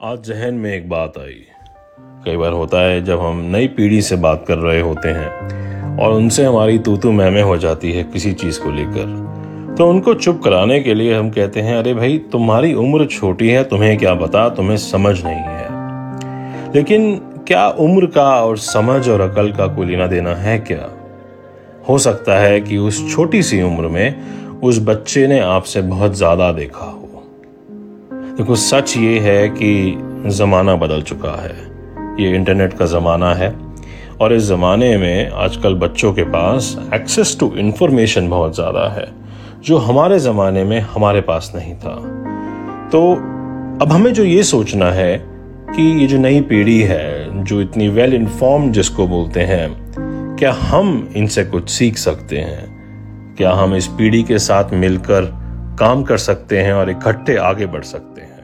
आज जहन में एक बात आई। कई बार होता है, जब हम नई पीढ़ी से बात कर रहे होते हैं और उनसे हमारी तो तू मैमे हो जाती है किसी चीज़ को लेकर तो उनको चुप कराने के लिए हम कहते हैं, अरे भाई, तुम्हारी उम्र छोटी है, तुम्हें क्या पता? तुम्हें समझ नहीं है। लेकिन क्या उम्र का और समझ और अकल का कोई लेना देना है क्या? हो सकता है कि उस छोटी सी उम्र में उस बच्चे ने आपसे बहुत ज़्यादा देखा हो। देखो, सच ये है कि ज़माना बदल चुका है। ये इंटरनेट का ज़माना है और इस ज़माने में आजकल बच्चों के पास एक्सेस टू इंफॉर्मेशन बहुत ज़्यादा है, जो हमारे ज़माने में हमारे पास नहीं था। तो अब हमें जो ये सोचना है कि ये जो नई पीढ़ी है, जो इतनी वेल इन्फॉर्म जिसको बोलते हैं, क्या हम इनसे कुछ सीख सकते हैं? क्या हम इस पीढ़ी के साथ मिलकर काम कर सकते हैं और इकट्ठे आगे बढ़ सकते हैं।